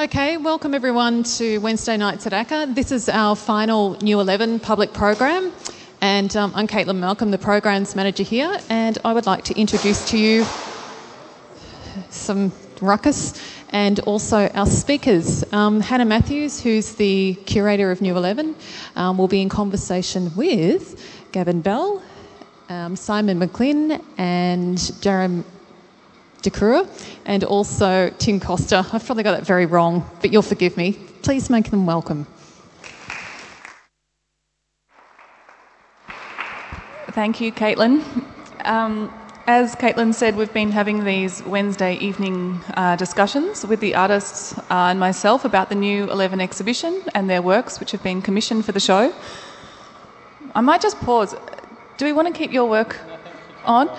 Okay, welcome everyone to Wednesday nights at ACCA. This is our final New 11 public program, and um, I'm Caitlin Malcolm, the programs manager here, and I would like to introduce to you some ruckus and also our speakers. Um, Hannah Matthews, who's the curator of New 11, um, will be in conversation with Gavin Bell, um, Simon McLean, and Jarom Dakura, and also Tim Coster. I've probably got that very wrong, but you'll forgive me. Please make them welcome. Thank you, Caitlin. Um, as Caitlin said, we've been having these Wednesday evening uh, discussions with the artists uh, and myself about the new 11 exhibition and their works, which have been commissioned for the show. I might just pause. Do we want to keep your work on?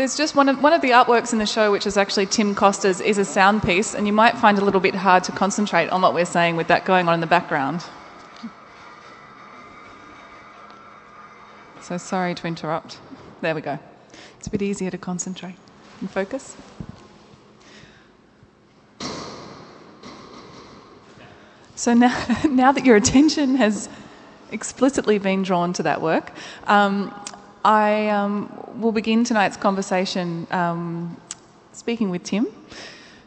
There's just one of, one of the artworks in the show, which is actually Tim Coster's, is a sound piece, and you might find it a little bit hard to concentrate on what we're saying with that going on in the background. So sorry to interrupt. There we go. It's a bit easier to concentrate and focus. So now, now that your attention has explicitly been drawn to that work, um, I um, will begin tonight's conversation um, speaking with Tim,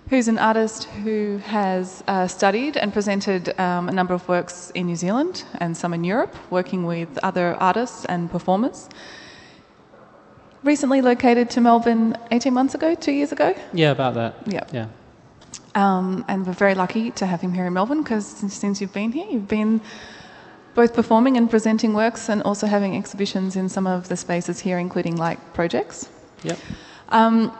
who's an artist who has uh, studied and presented um, a number of works in New Zealand and some in Europe, working with other artists and performers. Recently located to Melbourne 18 months ago, two years ago? Yeah, about that. Yeah. Yeah. Um, and we're very lucky to have him here in Melbourne because since, since you've been here, you've been both performing and presenting works and also having exhibitions in some of the spaces here, including Light Projects. Yep. Um,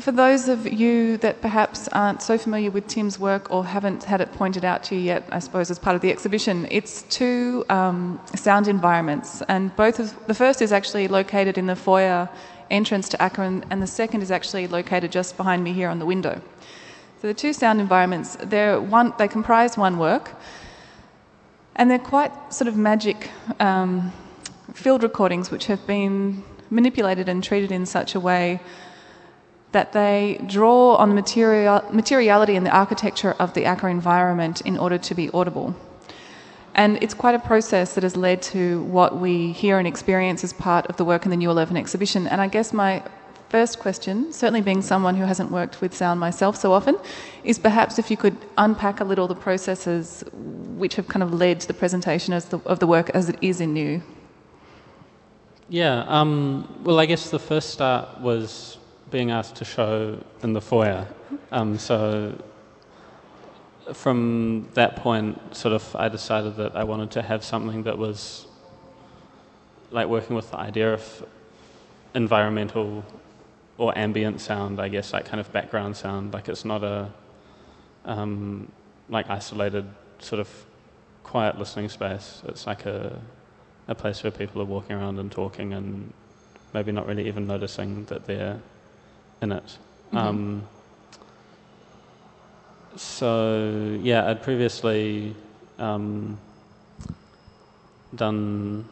for those of you that perhaps aren't so familiar with Tim's work or haven't had it pointed out to you yet, I suppose as part of the exhibition, it's two um, sound environments, and both of the first is actually located in the foyer entrance to ACCA, and the second is actually located just behind me here on the window. So the two sound environments, they're one, they comprise one work, and they're quite sort of magic um, field recordings which have been manipulated and treated in such a way that they draw on the material, materiality and the architecture of the ACCA environment in order to be audible. And it's quite a process that has led to what we hear and experience as part of the work in the New 11 exhibition. And I guess my first question, certainly being someone who hasn't worked with sound myself so often, is perhaps if you could unpack a little the processes which have kind of led to the presentation the, of the work as it is in New. Yeah, um, well, I guess the first start was being asked to show in the foyer. Um, so from that point, sort of, I decided that I wanted to have something that was like working with the idea of environmental or ambient sound, I guess, like kind of background sound. Like it's not a um, like isolated sort of quiet listening space. It's like a a place where people are walking around and talking and maybe not really even noticing that they're in it. Mm-hmm. Um, so yeah, I'd previously um, done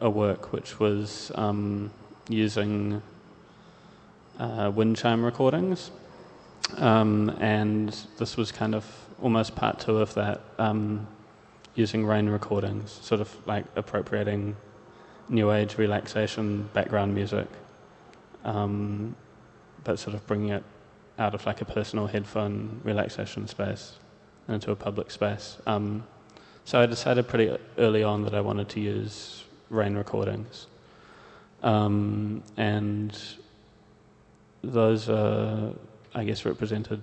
a work which was um, using uh, wind chime recordings, um, and this was kind of almost part two of that, um, using rain recordings, sort of like appropriating new age relaxation background music, um, but sort of bringing it out of like a personal headphone relaxation space into a public space. Um, so I decided pretty early on that I wanted to use rain recordings. Um, and those are, I guess, represented,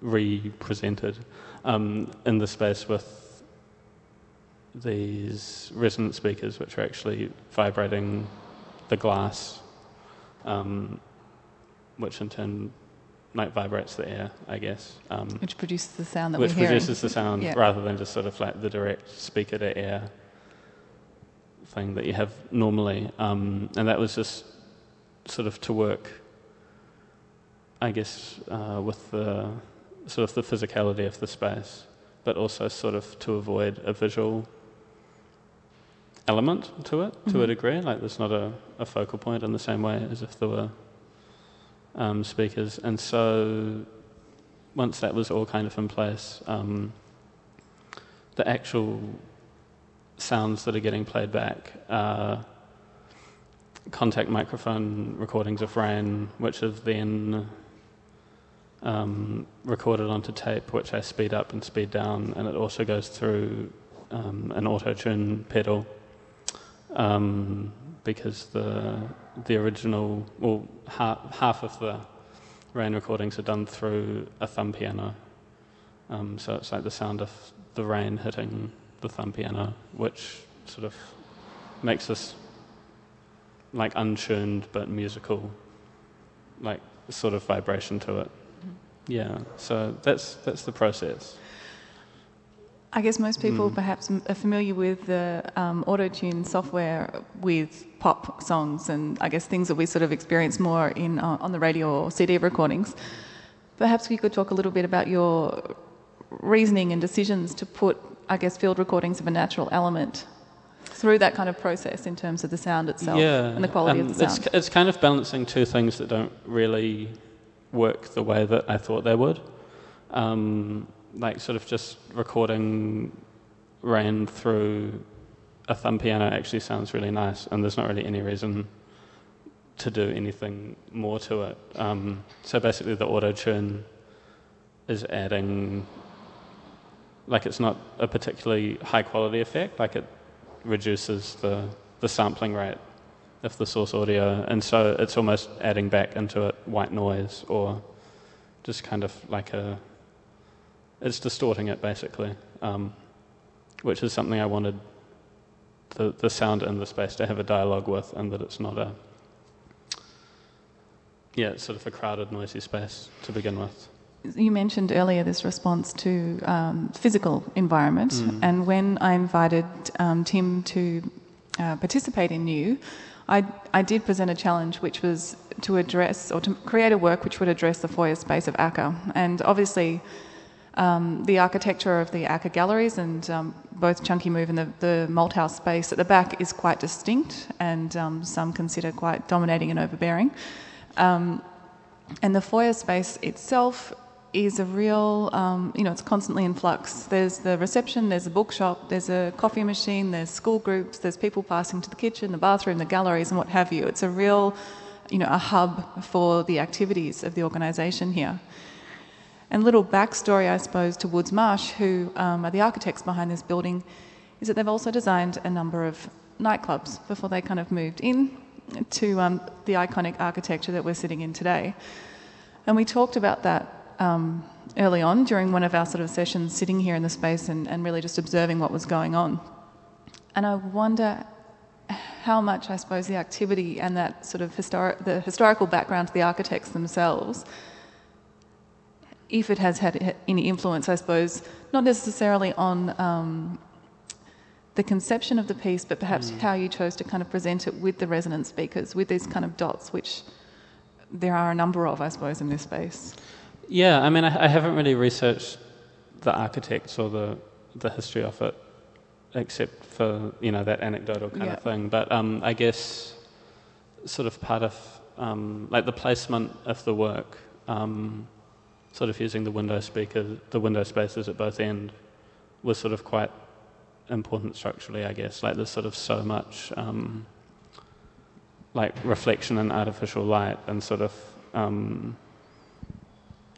represented um, in the space with these resonant speakers, which are actually vibrating the glass, um, which in turn like vibrates the air, I guess. Um, which produces the sound that which we're hearing. produces the sound Yeah. rather than just sort of like the direct speaker to air thing that you have normally. Um, and that was just sort of to work, I guess, uh, with the sort of the physicality of the space, but also sort of to avoid a visual element to it to a Mhm. degree. Like there's not a, a focal point in the same way as if there were um, speakers. And so once that was all kind of in place, um, the actual sounds that are getting played back are contact microphone recordings of rain, which have then um, recorded onto tape, which I speed up and speed down, and it also goes through um, an auto tune pedal um, because the the original, well, half, half of the rain recordings are done through a thumb piano. Um, so it's like the sound of the rain hitting the thumb piano, which sort of makes this like untuned but musical, like sort of vibration to it. Yeah, so that's that's the process. I guess most people Mm. perhaps are familiar with the um, auto-tune software with pop songs and I guess things that we sort of experience more in uh, on the radio or CD recordings. Perhaps we could talk a little bit about your reasoning and decisions to put, I guess, field recordings of a natural element through that kind of process in terms of the sound itself yeah, and the quality um, of the it's, it's kind of balancing two things that don't really work the way that I thought they would. Um, like sort of just recording rain through a thumb piano actually sounds really nice, and there's not really any reason to do anything more to it. Um, so basically, the auto tune is adding, like, it's not a particularly high quality effect, like, it reduces the, the sampling rate of the source audio, and so it's almost adding back into it white noise or just kind of like a. It's distorting it basically, um, which is something I wanted the, the sound in the space to have a dialogue with, and that it's not a. Yeah, it's sort of a crowded, noisy space to begin with. You mentioned earlier this response to um, physical environment, Mm. and when I invited um, Tim to uh, participate in New, I, I did present a challenge which was to address or to create a work which would address the foyer space of ACCA. And obviously, um, the architecture of the ACCA galleries and um, both Chunky Move and the, the Malthouse space at the back is quite distinct, and um, some consider quite dominating and overbearing. Um, and the foyer space itself is a real, um, you know, it's constantly in flux. There's the reception, there's a bookshop, there's a coffee machine, there's school groups, there's people passing to the kitchen, the bathroom, the galleries, and what have you. It's a real, you know, a hub for the activities of the organisation here. And little backstory, I suppose, to Woods Marsh, who um, are the architects behind this building, is that they've also designed a number of nightclubs before they kind of moved in to um, the iconic architecture that we're sitting in today. And we talked about that um, early on during one of our sort of sessions, sitting here in the space and, and really just observing what was going on. And I wonder how much, I suppose, the activity and that sort of historic, the historical background to the architects themselves, if it has had any influence, I suppose, not necessarily on um, the conception of the piece, but perhaps how you chose to kind of present it with the resonant speakers, with these kind of dots, which there are a number of, I suppose, in this space. Yeah, I mean, I, I haven't really researched the architects or the the history of it, except for you know that anecdotal kind Yeah. of thing. But um, I guess sort of part of um, like the placement of the work, um, sort of using the window speaker, the window spaces at both end, was sort of quite important structurally. I guess like there's sort of so much. Um, like reflection and artificial light and sort of um,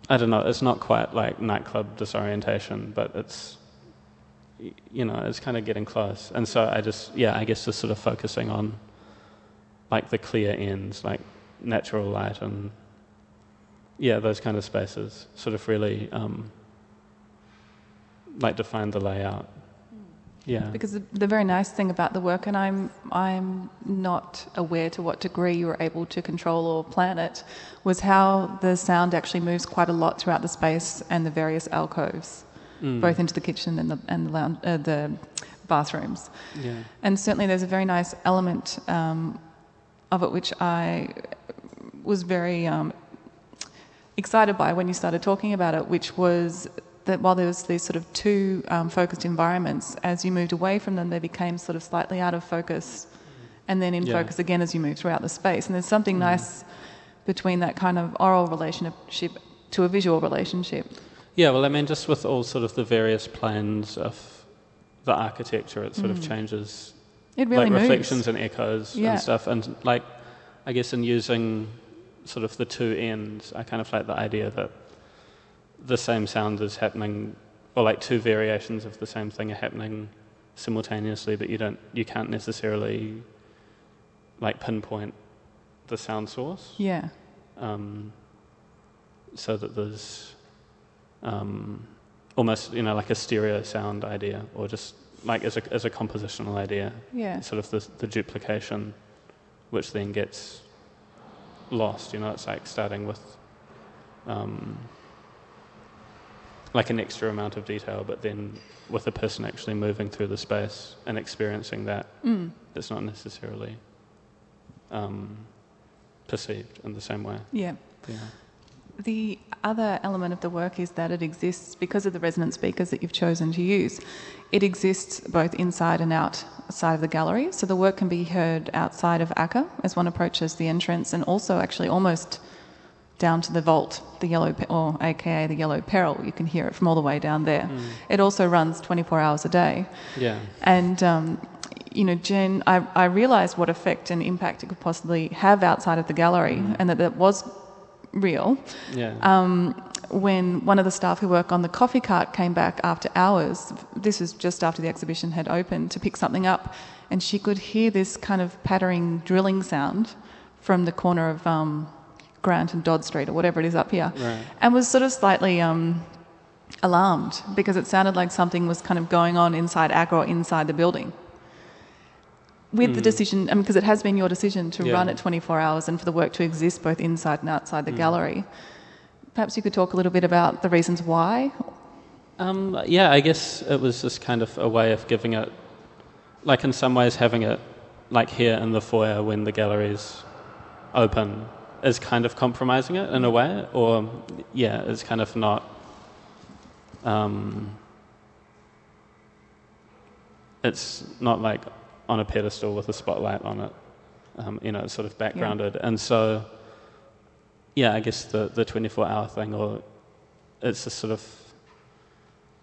I don't know. It's not quite like nightclub disorientation, but it's you know it's kind of getting close. And so I just yeah, I guess just sort of focusing on like the clear ends, like natural light and yeah, those kind of spaces. Sort of really um, like define the layout. Yeah. Because the, the very nice thing about the work, and I'm I'm not aware to what degree you were able to control or plan it, was how the sound actually moves quite a lot throughout the space and the various alcoves, Mm. both into the kitchen and the and the, lounge, uh, the bathrooms. Yeah. And certainly, there's a very nice element um, of it which I was very um, excited by when you started talking about it, which was that while there was these sort of two um, focused environments, as you moved away from them, they became sort of slightly out of focus, and then in Yeah. focus again as you move throughout the space. And there's something Mm. nice between that kind of oral relationship to a visual relationship. Yeah, well, I mean, just with all sort of the various planes of the architecture, it sort of Mm. changes It really like moves. reflections and echoes Yeah. and stuff. And like, I guess in using sort of the two ends, I kind of like the idea that the same sound is happening, or like two variations of the same thing are happening simultaneously, but you don't, you can't necessarily like pinpoint the sound source. Yeah. Um, so that there's um, almost, you know, like a stereo sound idea, or just like as a, as a compositional idea Yeah. sort of the, the duplication, which then gets lost. You know, it's like starting with um, like an extra amount of detail, but then with a person actually moving through the space and experiencing that, Mm. it's not necessarily um, perceived in the same way. Yeah. Yeah. The other element of the work is that it exists because of the resonant speakers that you've chosen to use. It exists both inside and outside of the gallery, so the work can be heard outside of ACCA as one approaches the entrance, and also actually almost down to the vault, the yellow, or AKA the yellow peril. You can hear it from all the way down there. It also runs 24 hours a day. Yeah. And, um, you know, Jen, I, I realised what effect and impact it could possibly have outside of the gallery and that that was real Yeah. um, when one of the staff who work on the coffee cart came back after hours. This was just after the exhibition had opened to pick something up, and she could hear this kind of pattering drilling sound from the corner of um, Grant and Dodd Street or whatever it is up here, Right. and was sort of slightly um, alarmed because it sounded like something was kind of going on inside ACCA or inside the building. With the Mm. decision, I mean, because it has been your decision to Yeah. run it 24 hours and for the work to exist both inside and outside the Mm. gallery. Perhaps you could talk a little bit about the reasons why. Um, yeah, I guess it was just kind of a way of giving it, like in some ways, having it like here in the foyer when the gallery's open is kind of compromising it in a way, or yeah, it's kind of not. Um, it's not like on a pedestal with a spotlight on it. Um, you know, it's sort of backgrounded, and so yeah, I guess the the twenty four hour thing, or it's just sort of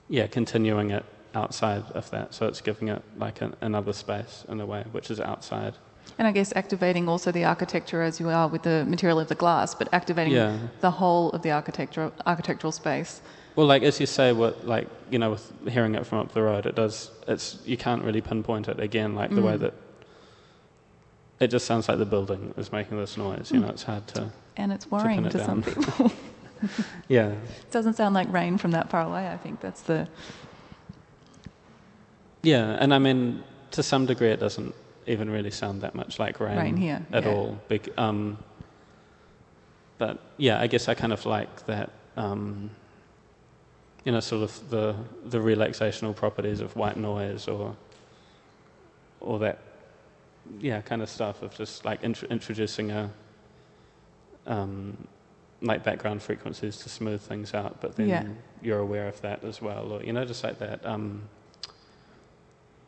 yeah, continuing it outside of that. So it's giving it like an, another space in a way, which is outside. And I guess activating also the architecture as you are with the material of the glass, but activating Yeah. the whole of the architectural architectural space. Well, like as you say, what like you know, with hearing it from up the road, it does. It's you can't really pinpoint it again, like the way Mm. that it just sounds like the building is making this noise. You Mm. know, it's hard to. And it's worrying it to some people. Yeah. it doesn't sound like rain from that far away, I think. That's the Yeah, and I mean, to some degree, it doesn't even really sound that much like rain, Rain here, at yeah. all. Bec- um, but yeah, I guess I kind of like that. Um, you know, sort of the the relaxational properties of white noise, or or that, yeah, kind of stuff of just like int- introducing a um, like background frequencies to smooth things out, but then Yeah. you're aware of that as well, or you know, just like that. Um,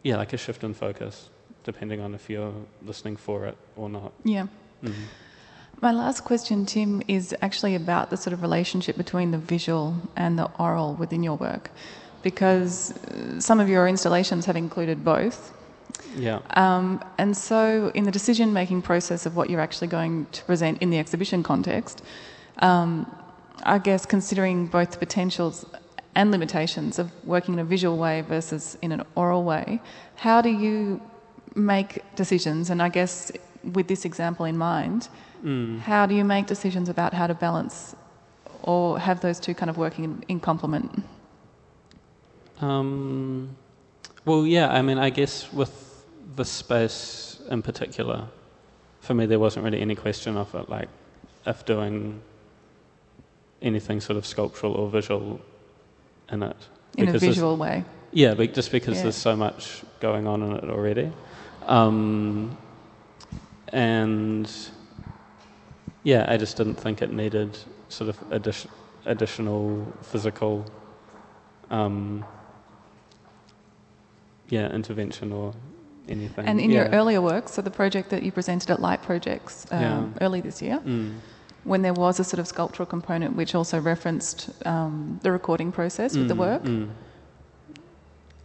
yeah, like a shift in focus, depending on if you're listening for it or not. yeah. Mhm. My last question, Tim, is actually about the sort of relationship between the visual and the oral within your work, because uh, some of your installations have included both. Yeah. Um, and so, in the decision making process of what you're actually going to present in the exhibition context, um, I guess considering both the potentials and limitations of working in a visual way versus in an oral way, how do you make decisions? And I guess with this example in mind, Mm. how do you make decisions about how to balance or have those two kind of working in, in complement? Um, well, yeah, I mean, I guess with the space in particular, for me, there wasn't really any question of it, like if doing anything sort of sculptural or visual in it. In a visual way. Yeah, but just because Yeah. there's so much going on in it already. Um, and yeah, I just didn't think it needed sort of addition, additional physical um, yeah, intervention or anything. And in yeah. your earlier work, so the project that you presented at Light Projects um, Yeah. early this year, Mm. when there was a sort of sculptural component which also referenced um, the recording process with the Mm, work? mm.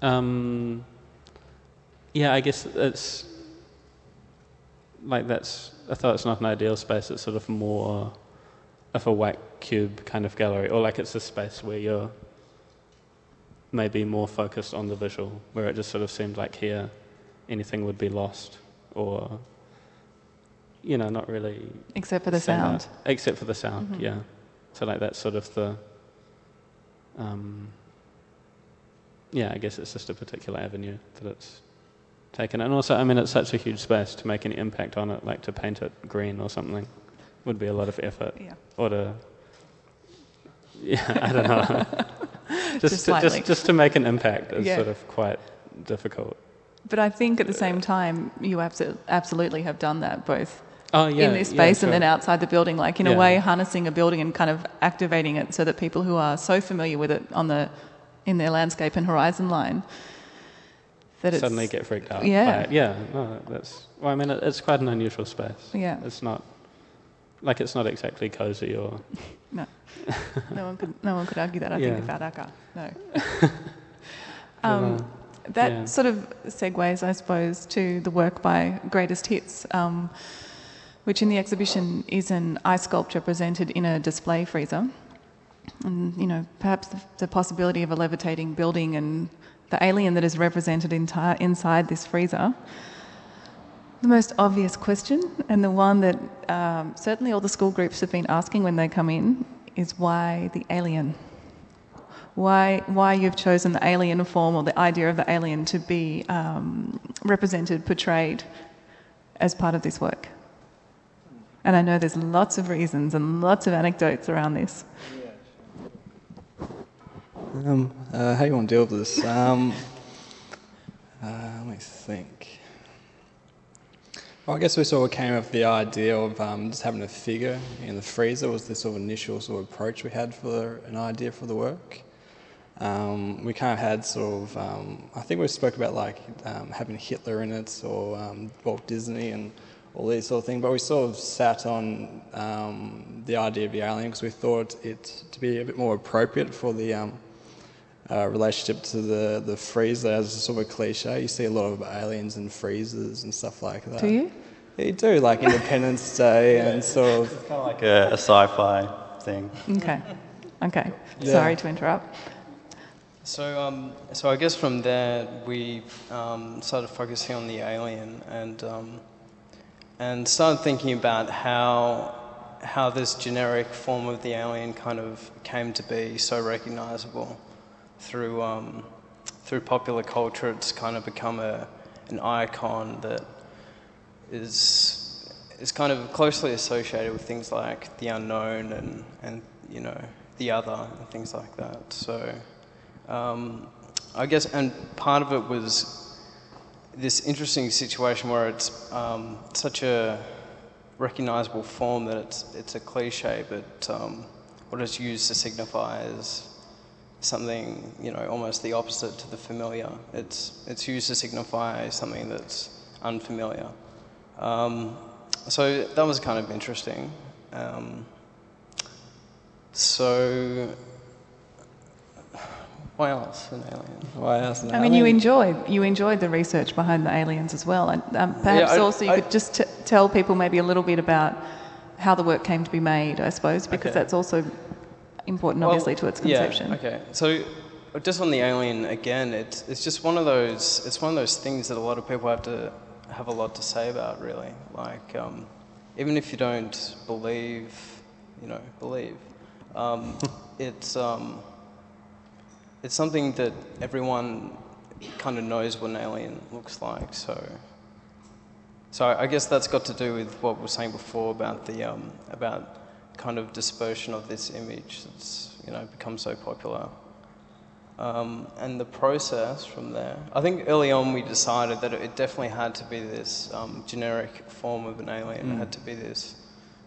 Um, yeah, I guess it's like that's. I thought it's not an ideal space. It's sort of more of a white cube kind of gallery, or like it's a space where you're maybe more focused on the visual, where it just sort of seemed like here anything would be lost, or you know, not really Except for the sound. out. except for the sound. Mhm. Yeah, so like that's sort of the. Um, yeah, I guess it's just a particular avenue that it's taken, and also, I mean, it's such a huge space to make any impact on it, like to paint it green or something, would be a lot of effort, Yeah. or to. Yeah, I don't know. Just just, to, just just to make an impact is Yeah. sort of quite difficult. But I think at the same time, you abso- absolutely have done that both Oh yeah, in this yeah, space and then outside the building, like in a way harnessing a building and kind of activating it so that people who are so familiar with it on the in their landscape and horizon line that suddenly get freaked out. Yeah. yeah. No, that's. Well, I mean, it, it's quite an unusual space. Yeah. It's not like it's not exactly cozy or. no, no one could no one could argue that. I Yeah. think about ACCA. No. Um, know. That Yeah. sort of segues, I suppose, to the work by Greatest Hits, um, which in the exhibition is an ice sculpture presented in a display freezer. And, you know, perhaps the, the possibility of a levitating building and the alien that is represented enti- inside this freezer. The most obvious question, and the one that um, certainly all the school groups have been asking when they come in, is why the alien? why why you've chosen the alien form or the idea of the alien to be um, represented, portrayed as part of this work. And I know there's lots of reasons and lots of anecdotes around this. Um, uh, how do you want to deal with this? Um, uh, let me think. Well, I guess we sort of came up with the idea of um, just having a figure in the freezer was the sort of initial sort of approach we had for an idea for the work. Um, we kind of had sort of, um, I think we spoke about like um, having Hitler in it or um, Walt Disney and all these sort of things, but we sort of sat on um, the idea of the alien because we thought it to be a bit more appropriate for the uh, relationship to the, the freezer as a sort of a cliche. You see a lot of aliens and freezers and stuff like that. Do you? Yeah, you do, like Independence Day and sort of. Kind of like a, a sci-fi thing. Okay. Okay. Yeah. Sorry to interrupt. So, um, so I guess from there we um, started focusing on the alien and um, and started thinking about how how this generic form of the alien kind of came to be so recognizable through um, through popular culture. It's kind of become a an icon that is is kind of closely associated with things like the unknown and and you know the other and things like that. So. Um, I guess, and part of it was this interesting situation where it's um, such a recognizable form that it's it's a cliche, but um, what it's used to signify is something you know almost the opposite to the familiar. It's it's used to signify something that's unfamiliar. Um, so that was kind of interesting. Um, so why else an alien? Why else? An I mean, you enjoyed you enjoyed the research behind the aliens as well, and um, perhaps I- also you I- could just t- tell people maybe a little bit about how the work came to be made, I suppose, because Okay. that's also important, Well, obviously, to its conception. Yeah, okay. So just on the alien again, it's it's just one of those it's one of those things that a lot of people have to have a lot to say about really. Like um, even if you don't believe, you know, believe. Um, it's um, it's something that everyone kind of knows what an alien looks like. So so I guess that's got to do with what we were saying before about the um, about kind of dispersion of this image that's you know become so popular. Um, and the process from there, I think early on we decided that it definitely had to be this um, generic form of an alien. It had to be this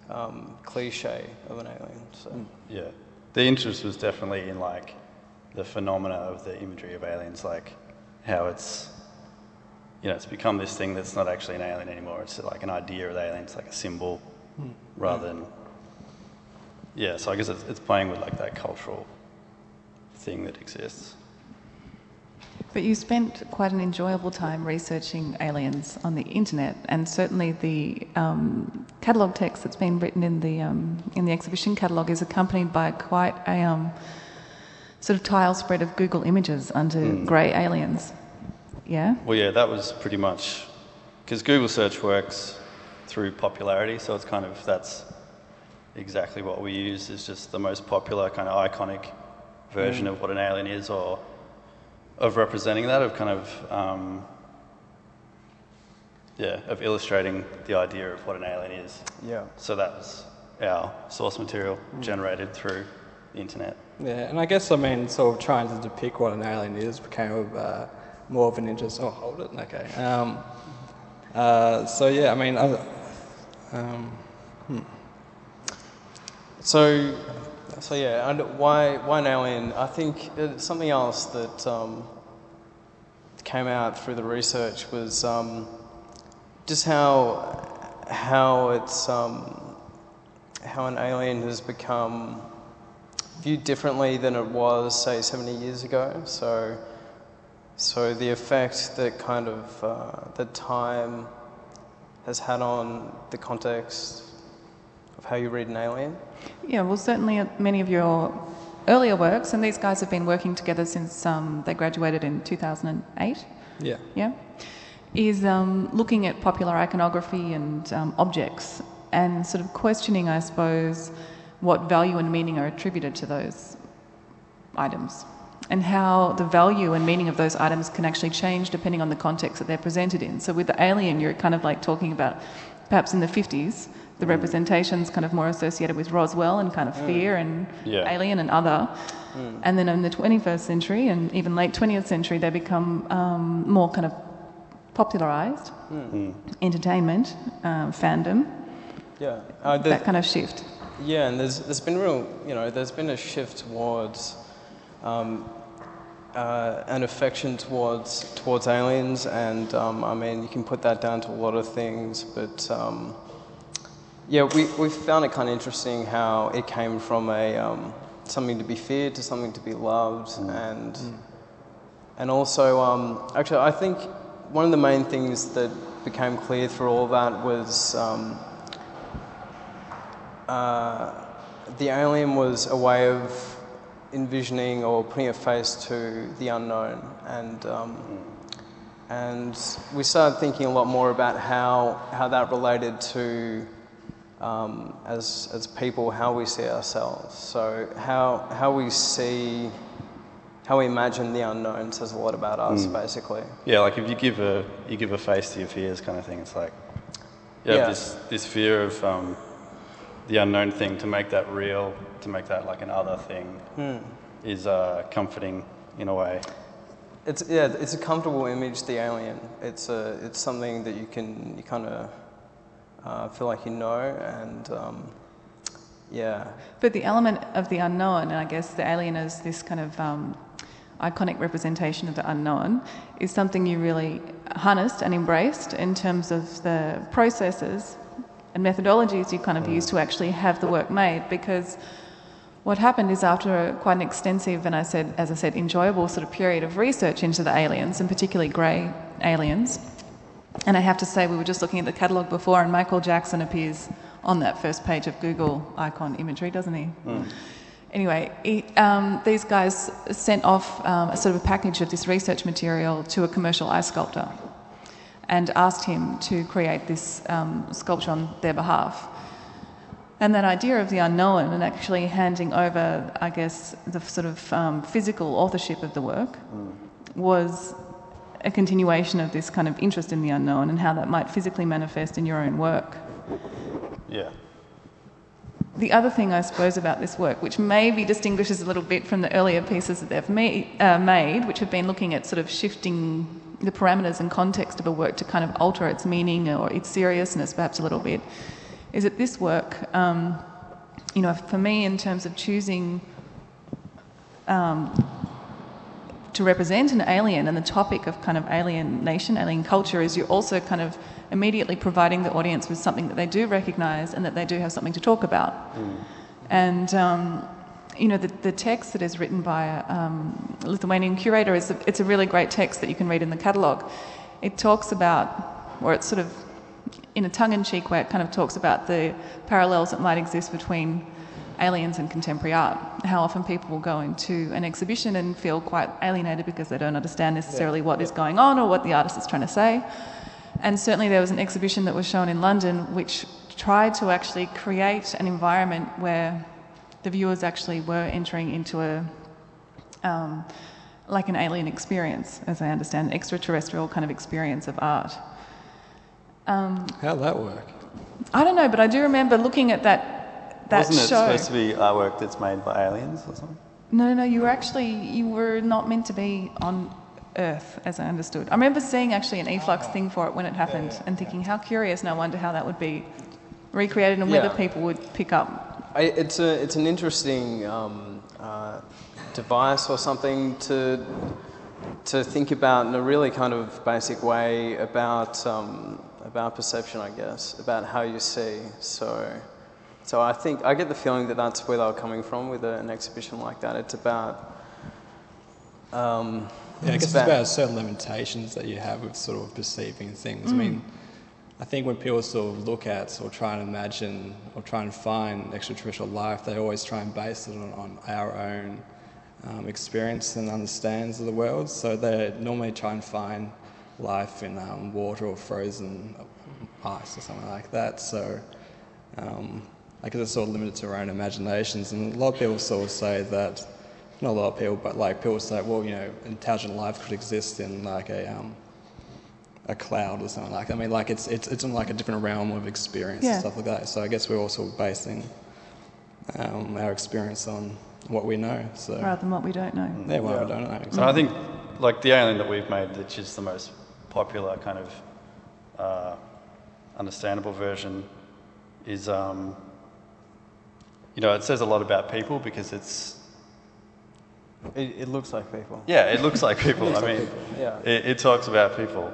um, cliche of an alien. So. Yeah. The interest was definitely in like the phenomena of the imagery of aliens, like how it's, you know, it's become this thing that's not actually an alien anymore. It's like an idea of the alien. It's like a symbol rather than yeah, so I guess it's, it's playing with like that cultural thing that exists. But you spent quite an enjoyable time researching aliens on the internet, and certainly the um, catalogue text that's been written in the um, in the exhibition catalogue is accompanied by quite a um, sort of tile spread of Google images under grey aliens. Yeah. Well, yeah, that was pretty much because Google search works through popularity, so it's kind of that's exactly what we use is just the most popular kind of iconic version of what an alien is, or of representing that, of kind of um, yeah, of illustrating the idea of what an alien is. Yeah. So that was our source material generated through the internet. Yeah, and I guess I mean, sort of trying to depict what an alien is became uh, more of an interest. Oh, hold it, okay. Um, uh, so yeah, I mean, I, um, So, so yeah, why why an alien? I think something else that um, came out through the research was um, just how how it's um, how an alien has become viewed differently than it was, say, 70 years ago. So, so the effect that kind of uh, that time has had on the context of how you read an alien. Yeah, well, certainly uh, many of your earlier works, and these guys have been working together since um, they graduated in 2008. yeah. yeah, is um, looking at popular iconography and um, objects and sort of questioning, I suppose, what value and meaning are attributed to those items and how the value and meaning of those items can actually change depending on the context that they're presented in. So with the alien, you're kind of like talking about perhaps in the 50s, the representations kind of more associated with Roswell and kind of fear and Yeah. alien and other. And then in the 21st century and even late 20th century, they become um, more kind of popularized, entertainment, um, fandom, Yeah, uh, that kind of shift. Yeah, and there's there's been real, you know, there's been a shift towards um, uh, an affection towards towards aliens, and um, I mean, you can put that down to a lot of things, but um, yeah, we we found it kind of interesting how it came from a um, something to be feared to something to be loved, and and also um, actually, I think one of the main things that became clear through all that was. Um, uh, the alien was a way of envisioning or putting a face to the unknown, and um, and we started thinking a lot more about how how that related to um, as as people how we see ourselves. So how how we see how we imagine the unknown says a lot about us, basically. Yeah, like if you give a you give a face to your fears, kind of thing. It's like you Yeah. have this this fear of um, the unknown thing to make that real, to make that like an other thing, is uh, comforting in a way. It's yeah, it's a comfortable image. The alien. It's a it's something that you can you kind of uh, feel like you know, and um, yeah, But the element of the unknown, and I guess the alien is this kind of um, iconic representation of the unknown, is something you really harnessed and embraced in terms of the processes and methodologies you kind of used to actually have the work made. Because what happened is after a, quite an extensive and I said, as I said, enjoyable sort of period of research into the aliens, and particularly grey aliens, and I have to say, we were just looking at the catalogue before, and Michael Jackson appears on that first page of Google icon imagery, doesn't he? Anyway, he, um, these guys sent off um, a sort of a package of this research material to a commercial ice sculptor and asked him to create this um, sculpture on their behalf. And that idea of the unknown and actually handing over, I guess, the sort of um, physical authorship of the work was a continuation of this kind of interest in the unknown and how that might physically manifest in your own work. Yeah. The other thing, I suppose, about this work, which maybe distinguishes a little bit from the earlier pieces that they've ma- uh, made, which have been looking at sort of shifting the parameters and context of a work to kind of alter its meaning or its seriousness perhaps a little bit, is that this work, um, you know, for me, in terms of choosing um, to represent an alien and the topic of kind of alien nation, alien culture, is you're also kind of immediately providing the audience with something that they do recognise and that they do have something to talk about. And um, you know, the, the text that is written by a um, Lithuanian curator is a, it's a really great text that you can read in the catalogue. It talks about, or it's sort of in a tongue-in-cheek way, it kind of talks about the parallels that might exist between aliens and contemporary art. How often people will go into an exhibition and feel quite alienated because they don't understand necessarily what is going on or what the artist is trying to say. And certainly there was an exhibition that was shown in London which tried to actually create an environment where the viewers actually were entering into a um, like an alien experience, as I understand, an extraterrestrial kind of experience of art. Um, How'd that work? I don't know, but I do remember looking at that that Wasn't it show. supposed to be artwork that's made by aliens or something? No, no, no. You were actually you were not meant to be on Earth, as I understood. I remember seeing actually an e-flux thing for it when it happened, and thinking, how curious. And I wonder how that would be recreated and whether Yeah. people would pick up. I, it's a it's an interesting um, uh, device or something to to think about in a really kind of basic way about um, about perception, I guess, about how you see. So so I think I get the feeling that that's where they're coming from with a, an exhibition like that. It's about um, Yeah, I it's guess it's about certain limitations that you have with sort of perceiving things. I mean, I think when people sort of look at or try and imagine or try and find extraterrestrial life, they always try and base it on, on our own um, experience and understands of the world. So they normally try and find life in um, water or frozen ice or something like that. So um, I guess it's sort of limited to our own imaginations. And a lot of people sort of say that, not a lot of people, but like people say, well, you know, intelligent life could exist in like a um, a cloud or something like that. I mean, like it's it's it's in like a different realm of experience Yeah. and stuff like that. So I guess we're also basing um, our experience on what we know. So rather than what we don't know. yeah, well, Yeah. I don't know. So I think, like the alien that we've made, which is the most popular kind of uh, understandable version, is um, you know it says a lot about people because it's it, it looks like people. yeah it looks like people. Looks I like mean, people, yeah. it, it talks about people.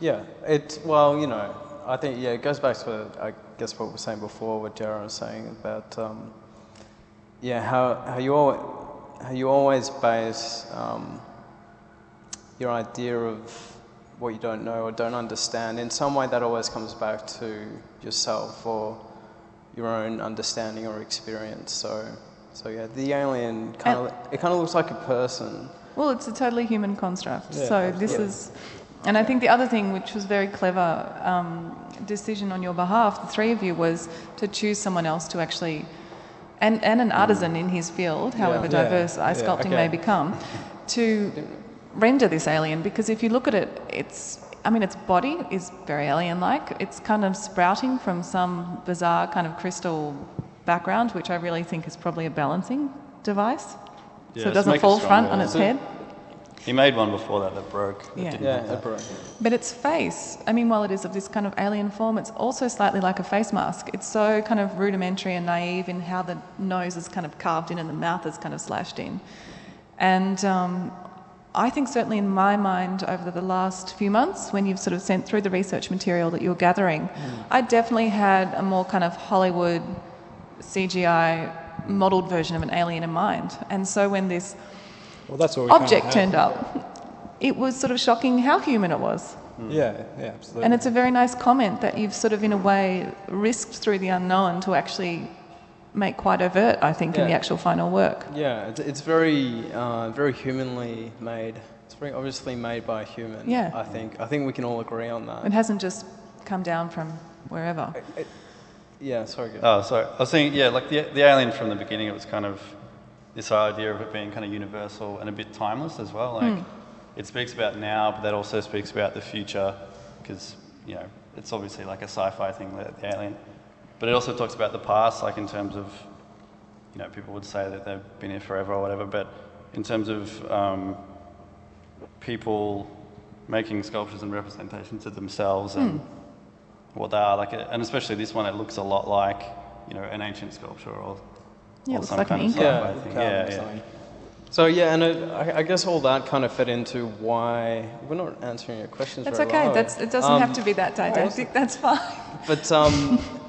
Yeah, it well, you know, I think yeah, it goes back to I guess what we were saying before, what Jared was saying about um, yeah, how how you al- how you always base um, your idea of what you don't know or don't understand in some way that always comes back to yourself or your own understanding or experience. So so yeah, the alien kind of it kind of looks like a person. Well, it's a totally human construct. Yeah, so this is, and I think the other thing, which was very clever um, decision on your behalf, the three of you, was to choose someone else to actually, and, and an artisan in his field, however Yeah. diverse Yeah, ice yeah, sculpting okay. may become, to render this alien. Because if you look at it, it's, I mean, its body is very alien-like. It's kind of sprouting from some bizarre kind of crystal background, which I really think is probably a balancing device. Yeah, so it doesn't fall front on its head. He made one before that that broke. that Yeah. didn't Yeah, have that. it broke. But its face, I mean, while it is of this kind of alien form, it's also slightly like a face mask. It's so kind of rudimentary and naive in how the nose is kind of carved in and the mouth is kind of slashed in. And um, I think certainly in my mind over the last few months, when you've sort of sent through the research material that you're gathering, mm. I definitely had a more kind of Hollywood CGI modelled version of an alien in mind. And so when this well, that's what we kinda object turned up, it was sort of shocking how human it was. Mm. Yeah, yeah, absolutely. And it's a very nice comment that you've sort of, in a way, risked through the unknown to actually make quite overt, I think, in the actual final work. Yeah, it's, it's very, uh, very humanly made. It's very obviously made by a human. Yeah. I think. I think we can all agree on that. It hasn't just come down from wherever. Yeah, sorry. Go. Oh, sorry. I was saying, yeah, like the, the alien from the beginning, it was kind of this idea of it being kind of universal and a bit timeless as well. Like, it speaks about now, but that also speaks about the future, because, you know, it's obviously like a sci fi thing, the, the alien. But it also talks about the past, like in terms of, you know, people would say that they've been here forever or whatever, but in terms of um, people making sculptures and representations of themselves and what they are, like, and especially this one, it looks a lot like, you know, an ancient sculpture or, Yeah, it or looks some like an kind of Inca. sci-fi Yeah, thing. carving Yeah, yeah. something. So yeah, and it, I, I guess all that kind of fed into why we're not answering your questions. That's very okay. well. That's, it doesn't Um, have to be that didactic. That's fine. But um,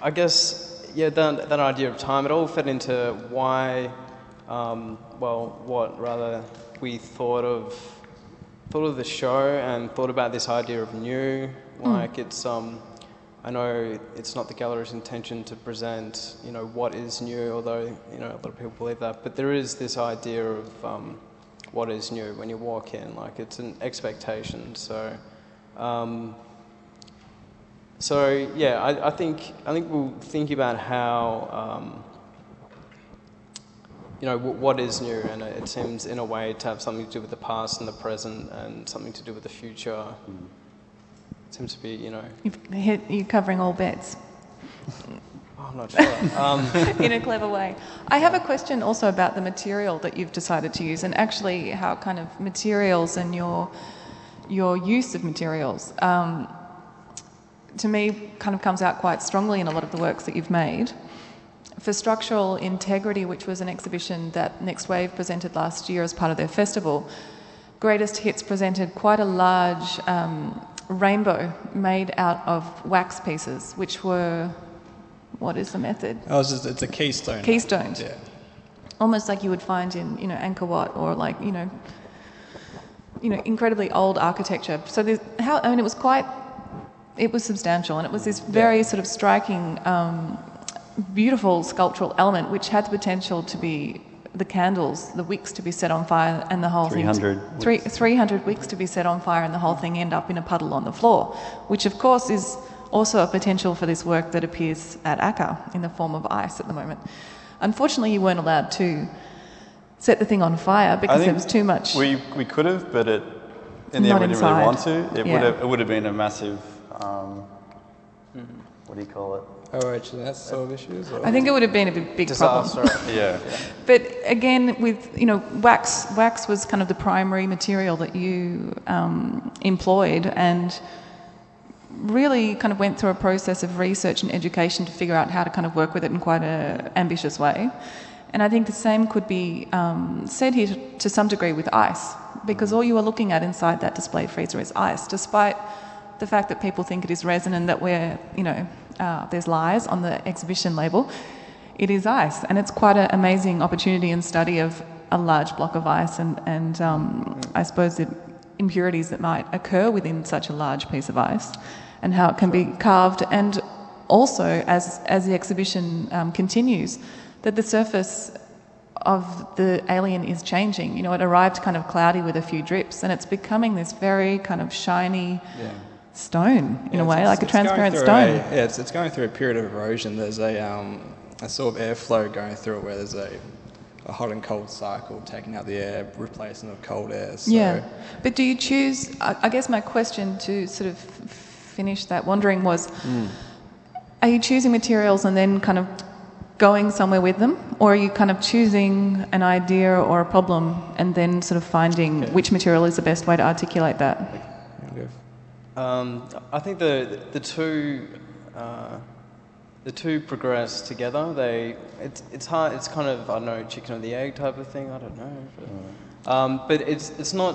I guess yeah, that, that idea of time, it all fed into why, um, well, what rather we thought of, thought of the show and thought about this idea of new. Like it's, um, I know it's not the gallery's intention to present, you know, what is new, although you know a lot of people believe that. But there is this idea of um, what is new when you walk in, like it's an expectation. So. Um, so yeah, I, I think I think we'll think about how um, you know w- what is new, and it seems in a way to have something to do with the past and the present, and something to do with the future. It seems to be you know You've hit, you're covering all bets oh, I'm not sure. um, in a clever way. I have a question also about the material that you've decided to use, and actually how kind of materials and your your use of materials. Um, to me, kind of comes out quite strongly in a lot of the works that you've made. For Structural Integrity, which was an exhibition that Next Wave presented last year as part of their festival, Greatest Hits presented quite a large um, rainbow made out of wax pieces, which were, what is the method? Oh, it's, just, it's a keystone. Keystones. Yeah. Almost like you would find in, you know, Angkor Wat or like, you know, you know, incredibly old architecture. So there's how, I mean, it was quite, it was substantial and it was this very sort of striking, um, beautiful sculptural element which had the potential to be the candles, the wicks to be set on fire and the whole 300 thing. Three, 300 wicks to be set on fire and the whole thing end up in a puddle on the floor, which of course is also a potential for this work that appears at ACCA in the form of ice at the moment. Unfortunately, you weren't allowed to set the thing on fire because there was too much. We, we could have, but it, in the end, we didn't really want to. It, Yeah. would have, it would have been a massive, um, what do you call it? Oh, actually, that's sort of issues. Or? I think it would have been a big, big problem. disaster. Yeah. But again, with you know, wax wax was kind of the primary material that you um, employed, and really kind of went through a process of research and education to figure out how to kind of work with it in quite an ambitious way. And I think the same could be um, said here to, to some degree with ice, because all you are looking at inside that display freezer is ice, despite the fact that people think it is resin and that we're, you know, uh, there's lies on the exhibition label. It is ice, and it's quite an amazing opportunity and study of a large block of ice and, and um, I suppose the impurities that might occur within such a large piece of ice and how it can be carved. And also, as, as the exhibition um, continues, that the surface of the alien is changing. You know, it arrived kind of cloudy with a few drips, and it's becoming this very kind of shiny stone in Yeah, a way, like a transparent stone. a- yeah, it's, it's going through a period of erosion. There's a, um, a sort of airflow going through it where there's a, a hot and cold cycle, taking out the air, replacing with cold air. So, Yeah, but do you choose? I, I guess my question to sort of f- finish that wandering was: Are you choosing materials and then kind of going somewhere with them, or are you kind of choosing an idea or a problem and then sort of finding which material is the best way to articulate that? Um, I think the the two uh, the two progress together. They it's it's hard. It's kind of I don't know chicken or the egg type of thing. I don't know. But, um, but it's it's not.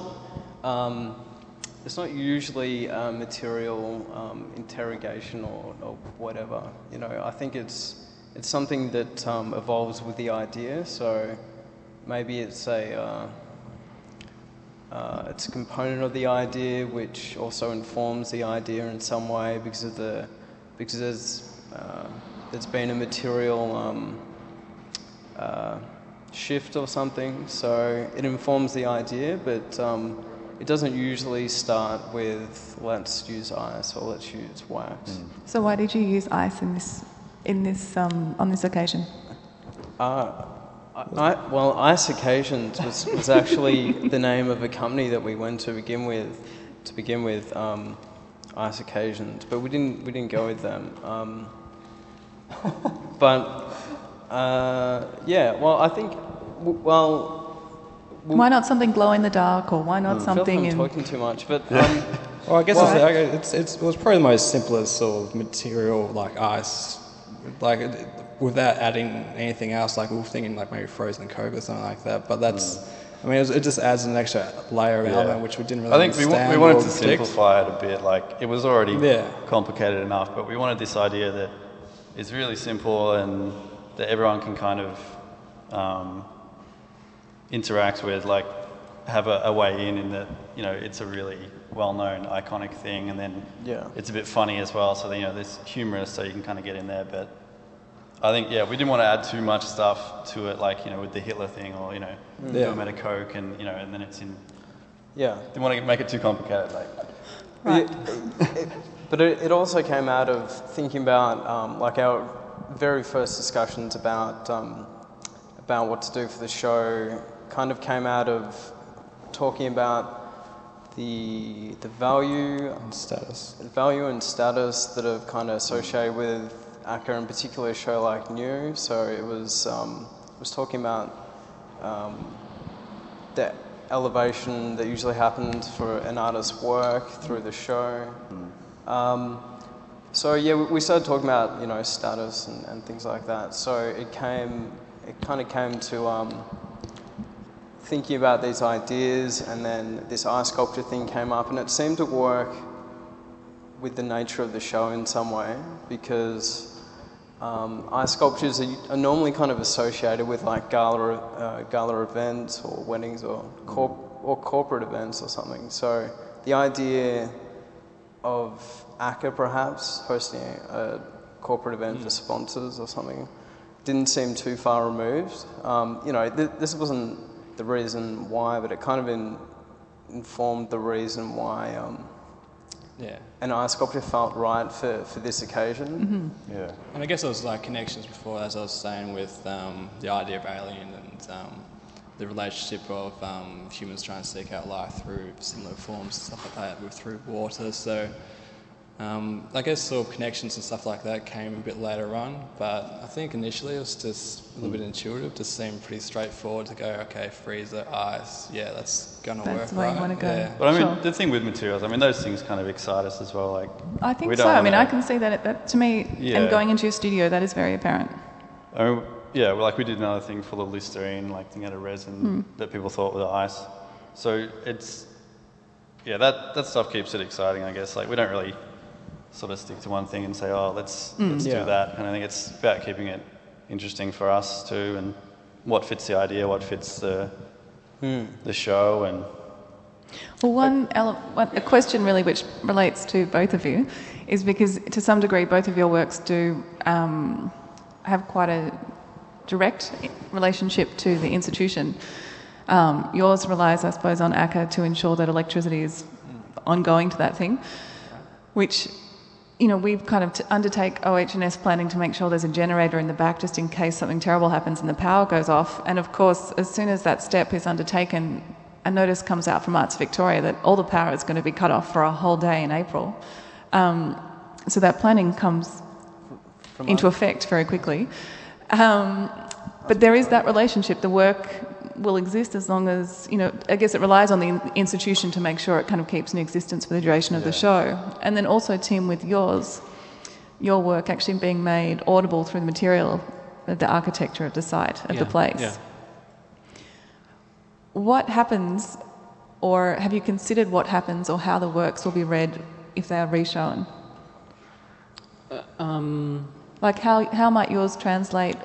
Um, it's not usually uh, material um, interrogation or, or whatever. You know, I think it's it's something that um, evolves with the idea. So maybe it's a uh, uh, it's a component of the idea which also informs the idea in some way because of the because there's uh, there's been a material um, uh, shift or something, so it informs the idea, but um, it doesn't usually start with let's use ice or let's use wax. So why did you use ice in this in this um, on this occasion? Uh, I, I, well, Ice Occasions was, was actually the name of a company that we went to begin with. To begin with, um, Ice Occasions, but we didn't we didn't go with them. Um, but uh, yeah, well, I think w- well. w- Why not something glow in the dark, or why not something? I feel like something I'm in? talking too much, but um, Well, I guess Well, it's, it's, it's, it was probably the most simplest sort of material, like ice, like it, without adding anything else. Like we were thinking, like maybe frozen coke or something like that. But that's, I mean, it, was, it just adds an extra layer of Yeah. element which we didn't really I think we, we wanted to predict. simplify it a bit. Like it was already Yeah. complicated enough, but we wanted this idea that is really simple and that everyone can kind of um, interact with, like have a, a way in in that you know it's a really well-known iconic thing and then Yeah. it's a bit funny as well so you know there's humorous so you can kind of get in there but I think yeah we didn't want to add too much stuff to it like you know with the Hitler thing or you know Yeah. do a Coke and you know and then it's in Yeah. didn't want to make it too complicated like It- it- but it, it also came out of thinking about um, like our very first discussions about um, about what to do for the show. Kind of came out of talking about the the value And status. value and status that are kind of associated with ACCA, in particular a show like New. So it was um, it was talking about um, the elevation that usually happens for an artist's work through the show. Um, so yeah, we- we started talking about you know status and, and things like that. So it came, it kind of came to um, thinking about these ideas, and then this eye sculpture thing came up, and it seemed to work with the nature of the show in some way because um, eye sculptures are, are normally kind of associated with like gala, uh, gala events or weddings or, corp- or corporate events or something. So the idea of ACCA perhaps hosting a corporate event for sponsors or something didn't seem too far removed. Um, you know, th- this wasn't the reason why, but it kind of in, informed the reason why um, Yeah. an eye sculpture felt right for, for this occasion. yeah And I guess there was like connections before, as I was saying, with um, the idea of alien and um, the relationship of um, humans trying to seek out life through similar forms and stuff like that, with through water. So um, I guess sort of connections and stuff like that came a bit later on, but I think initially it was just a little bit intuitive. Just seemed pretty straightforward to go, okay, freezer, ice, yeah, that's gonna That's work. the way you wanna go. Yeah. but I mean Sure. the thing with materials I mean those things kind of excite us as well like I think we so. I mean, I can see that, that to me, Yeah. and going into your studio, that is very apparent. I mean, yeah, well, like we did another thing full of Listerine, like thing out of resin that people thought was ice. So it's, yeah, that, that stuff keeps it exciting, I guess. Like we don't really sort of stick to one thing and say, oh, let's, let's Yeah. do that. And I think it's about keeping it interesting for us too and what fits the idea, what fits the, the show and Well, one, ele- one a question really which relates to both of you is because to some degree both of your works do um, have quite a direct relationship to the institution. Um, yours relies, I suppose, on ACCA to ensure that electricity is ongoing to that thing, which you know we've kind of t- undertake OH&S planning to make sure there's a generator in the back just in case something terrible happens and the power goes off. And of course, as soon as that step is undertaken, a notice comes out from Arts Victoria that all the power is going to be cut off for a whole day in April. Um, so that planning comes into effect very quickly. Um, but there is that relationship. The work will exist as long as, you know, I guess it relies on the institution to make sure it kind of keeps in existence for the duration of the show. And then also, Tim, with yours, your work actually being made audible through the material of the architecture of the site, of the place. yeah. What happens, or have you considered what happens or how the works will be read if they are reshown? Um, Like, how, how might yours translate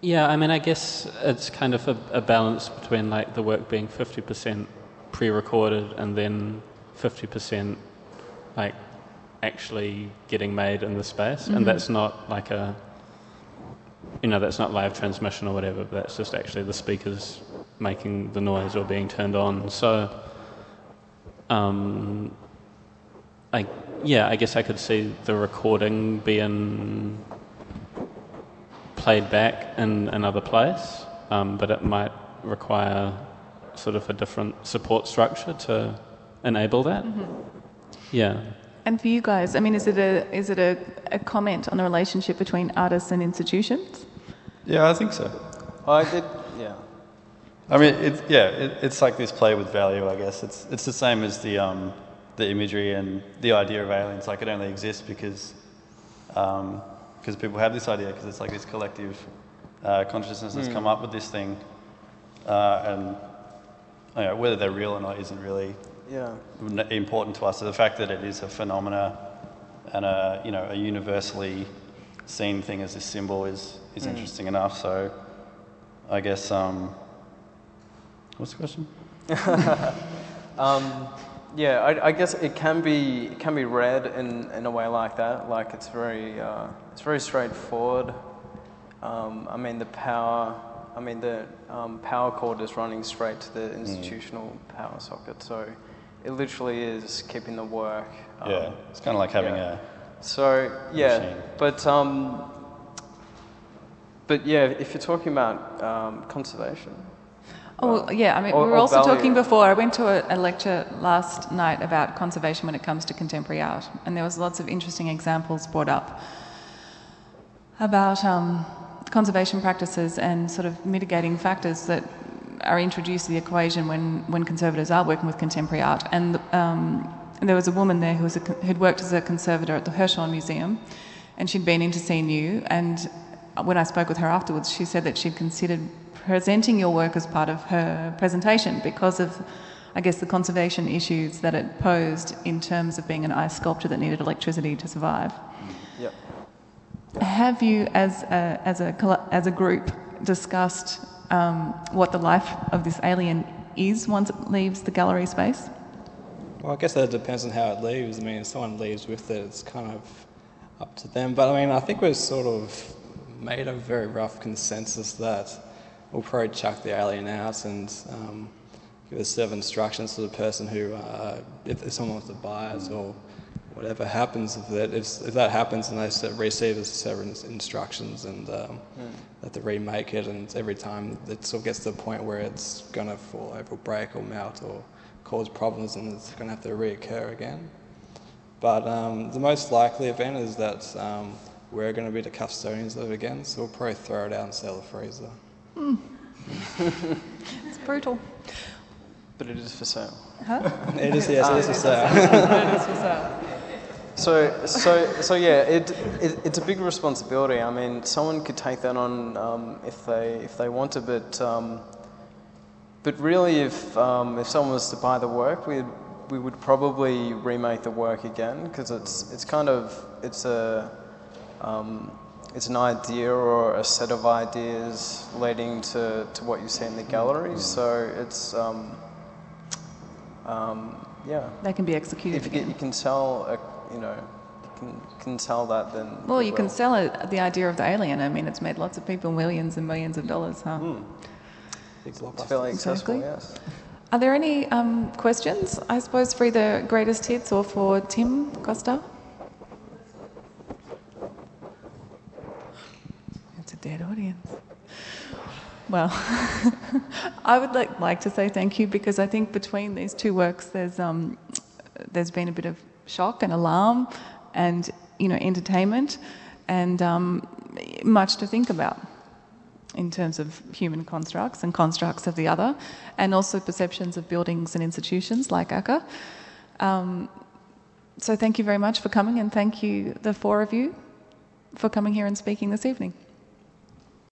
Yeah, I mean, I guess it's kind of a, a balance between like the work being 50% pre-recorded and then 50% like actually getting made in the space, and that's not like a you know that's not live transmission or whatever. But that's just actually the speakers making the noise or being turned on. So, um, I yeah, I guess I could see the recording being played back in another place, um, but it might require sort of a different support structure to enable that. Yeah. And for you guys, I mean, is it a is it a, a comment on the relationship between artists and institutions? yeah, I think so. I did, yeah. I mean, it, yeah, it, it's like this play with value, I guess. It's, it's the same as the, um, the imagery and the idea of aliens. Like, it only exists because because people have this idea, because it's like this collective uh, consciousness that's come up with this thing. Uh, and you know, whether they're real or not isn't really Yeah. important to us. So the fact that it is a phenomena and a, you know, a universally seen thing as a symbol is is interesting enough. So I guess um, what's the question? Um, yeah, I, I guess it can be it can be read in, in a way like that. Like it's very uh, it's very straightforward. Um, I mean the power. I mean the um, power cord is running straight to the institutional power socket. So it literally is keeping the work. um, yeah, it's kind of like having yeah. So yeah, machine. but um, but yeah, if you're talking about um, conservation, Oh, yeah, I mean, Or- we were also value. talking before. I went to a, a lecture last night about conservation when it comes to contemporary art, and there was lots of interesting examples brought up about um, conservation practices and sort of mitigating factors that are introduced to the equation when, when conservators are working with contemporary art. And, um, and there was a woman there who was a, who'd worked as a conservator at the Hirshhorn Museum, and she'd been in to see new. And when I spoke with her afterwards, she said that she'd considered presenting your work as part of her presentation because of, I guess, the conservation issues that it posed in terms of being an ice sculpture that needed electricity to survive. yep. Have you, as a, as a, as a group, discussed um, what the life of this alien is once it leaves the gallery space? Well, I guess that depends on how it leaves. I mean, if someone leaves with it, it's kind of up to them. But I mean, I think we've sort of made a very rough consensus that we'll probably chuck the alien out and um, give a set of instructions to the person who, uh, if, if someone wants to buy it or whatever happens with it, if, if that happens and they receive a set of instructions and um, that they remake it, and every time it sort of gets to the point where it's going to fall over, or break, or melt, or cause problems, and it's going to have to reoccur again. But um, the most likely event is that um, we're going to be the custodians of it again, so we'll probably throw it out and sell the freezer. It's brutal. But it is for sale. It is, yes, it is for sale. it is for sale. So, so, so yeah, it, it, it's a big responsibility. I mean, someone could take that on um, if they if they want to, but um, but really, if um, if someone was to buy the work, we we would probably remake the work again because it's it's kind of it's a um, it's an idea or a set of ideas leading to, to what you see in the gallery. So it's um, um, yeah. They can be executed If you, get, you can tell, a, you know, you can, can tell that, then. Well, you it can sell it, the idea of the alien. I mean, it's made lots of people millions and millions of dollars, huh? Big It's blockbuster. fairly accessible, Exactly. yes. Are there any um, questions, I suppose, for either greatest hits or for Tim Coster? It's a dead audience. Well, I would like, like to say thank you because I think between these two works, there's um, there's been a bit of shock and alarm, and you know, entertainment, and um, much to think about in terms of human constructs and constructs of the other, and also perceptions of buildings and institutions like ACCA. Um, so thank you very much for coming, and thank you, the four of you, for coming here and speaking this evening.